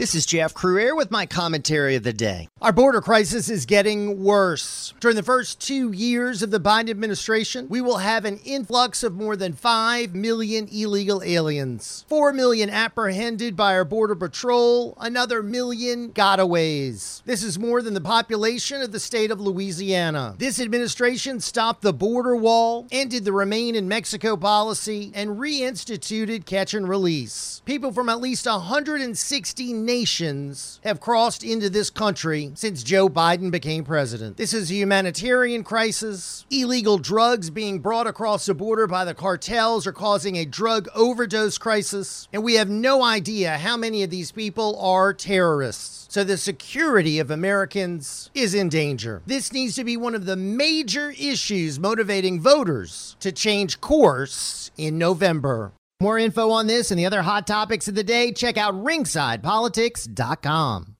This is Jeff Crouere with my commentary of the day. Our border crisis is getting worse. During the first two years of the Biden administration, we will have an influx of more than 5 million illegal aliens, 4 million apprehended by our Border Patrol, another million gotaways. This is more than the population of the state of Louisiana. This administration stopped the border wall, ended the Remain in Mexico policy, and reinstituted catch and release. People from at least 160 nations have crossed into this country since Joe Biden became president. This is a humanitarian crisis. Illegal drugs being brought across the border by the cartels are causing a drug overdose crisis, and we have no idea how many of these people are terrorists. So the security of Americans is in danger. This needs to be one of the major issues motivating voters to change course in November. More info on this and the other hot topics of the day, check out ringsidepolitics.com.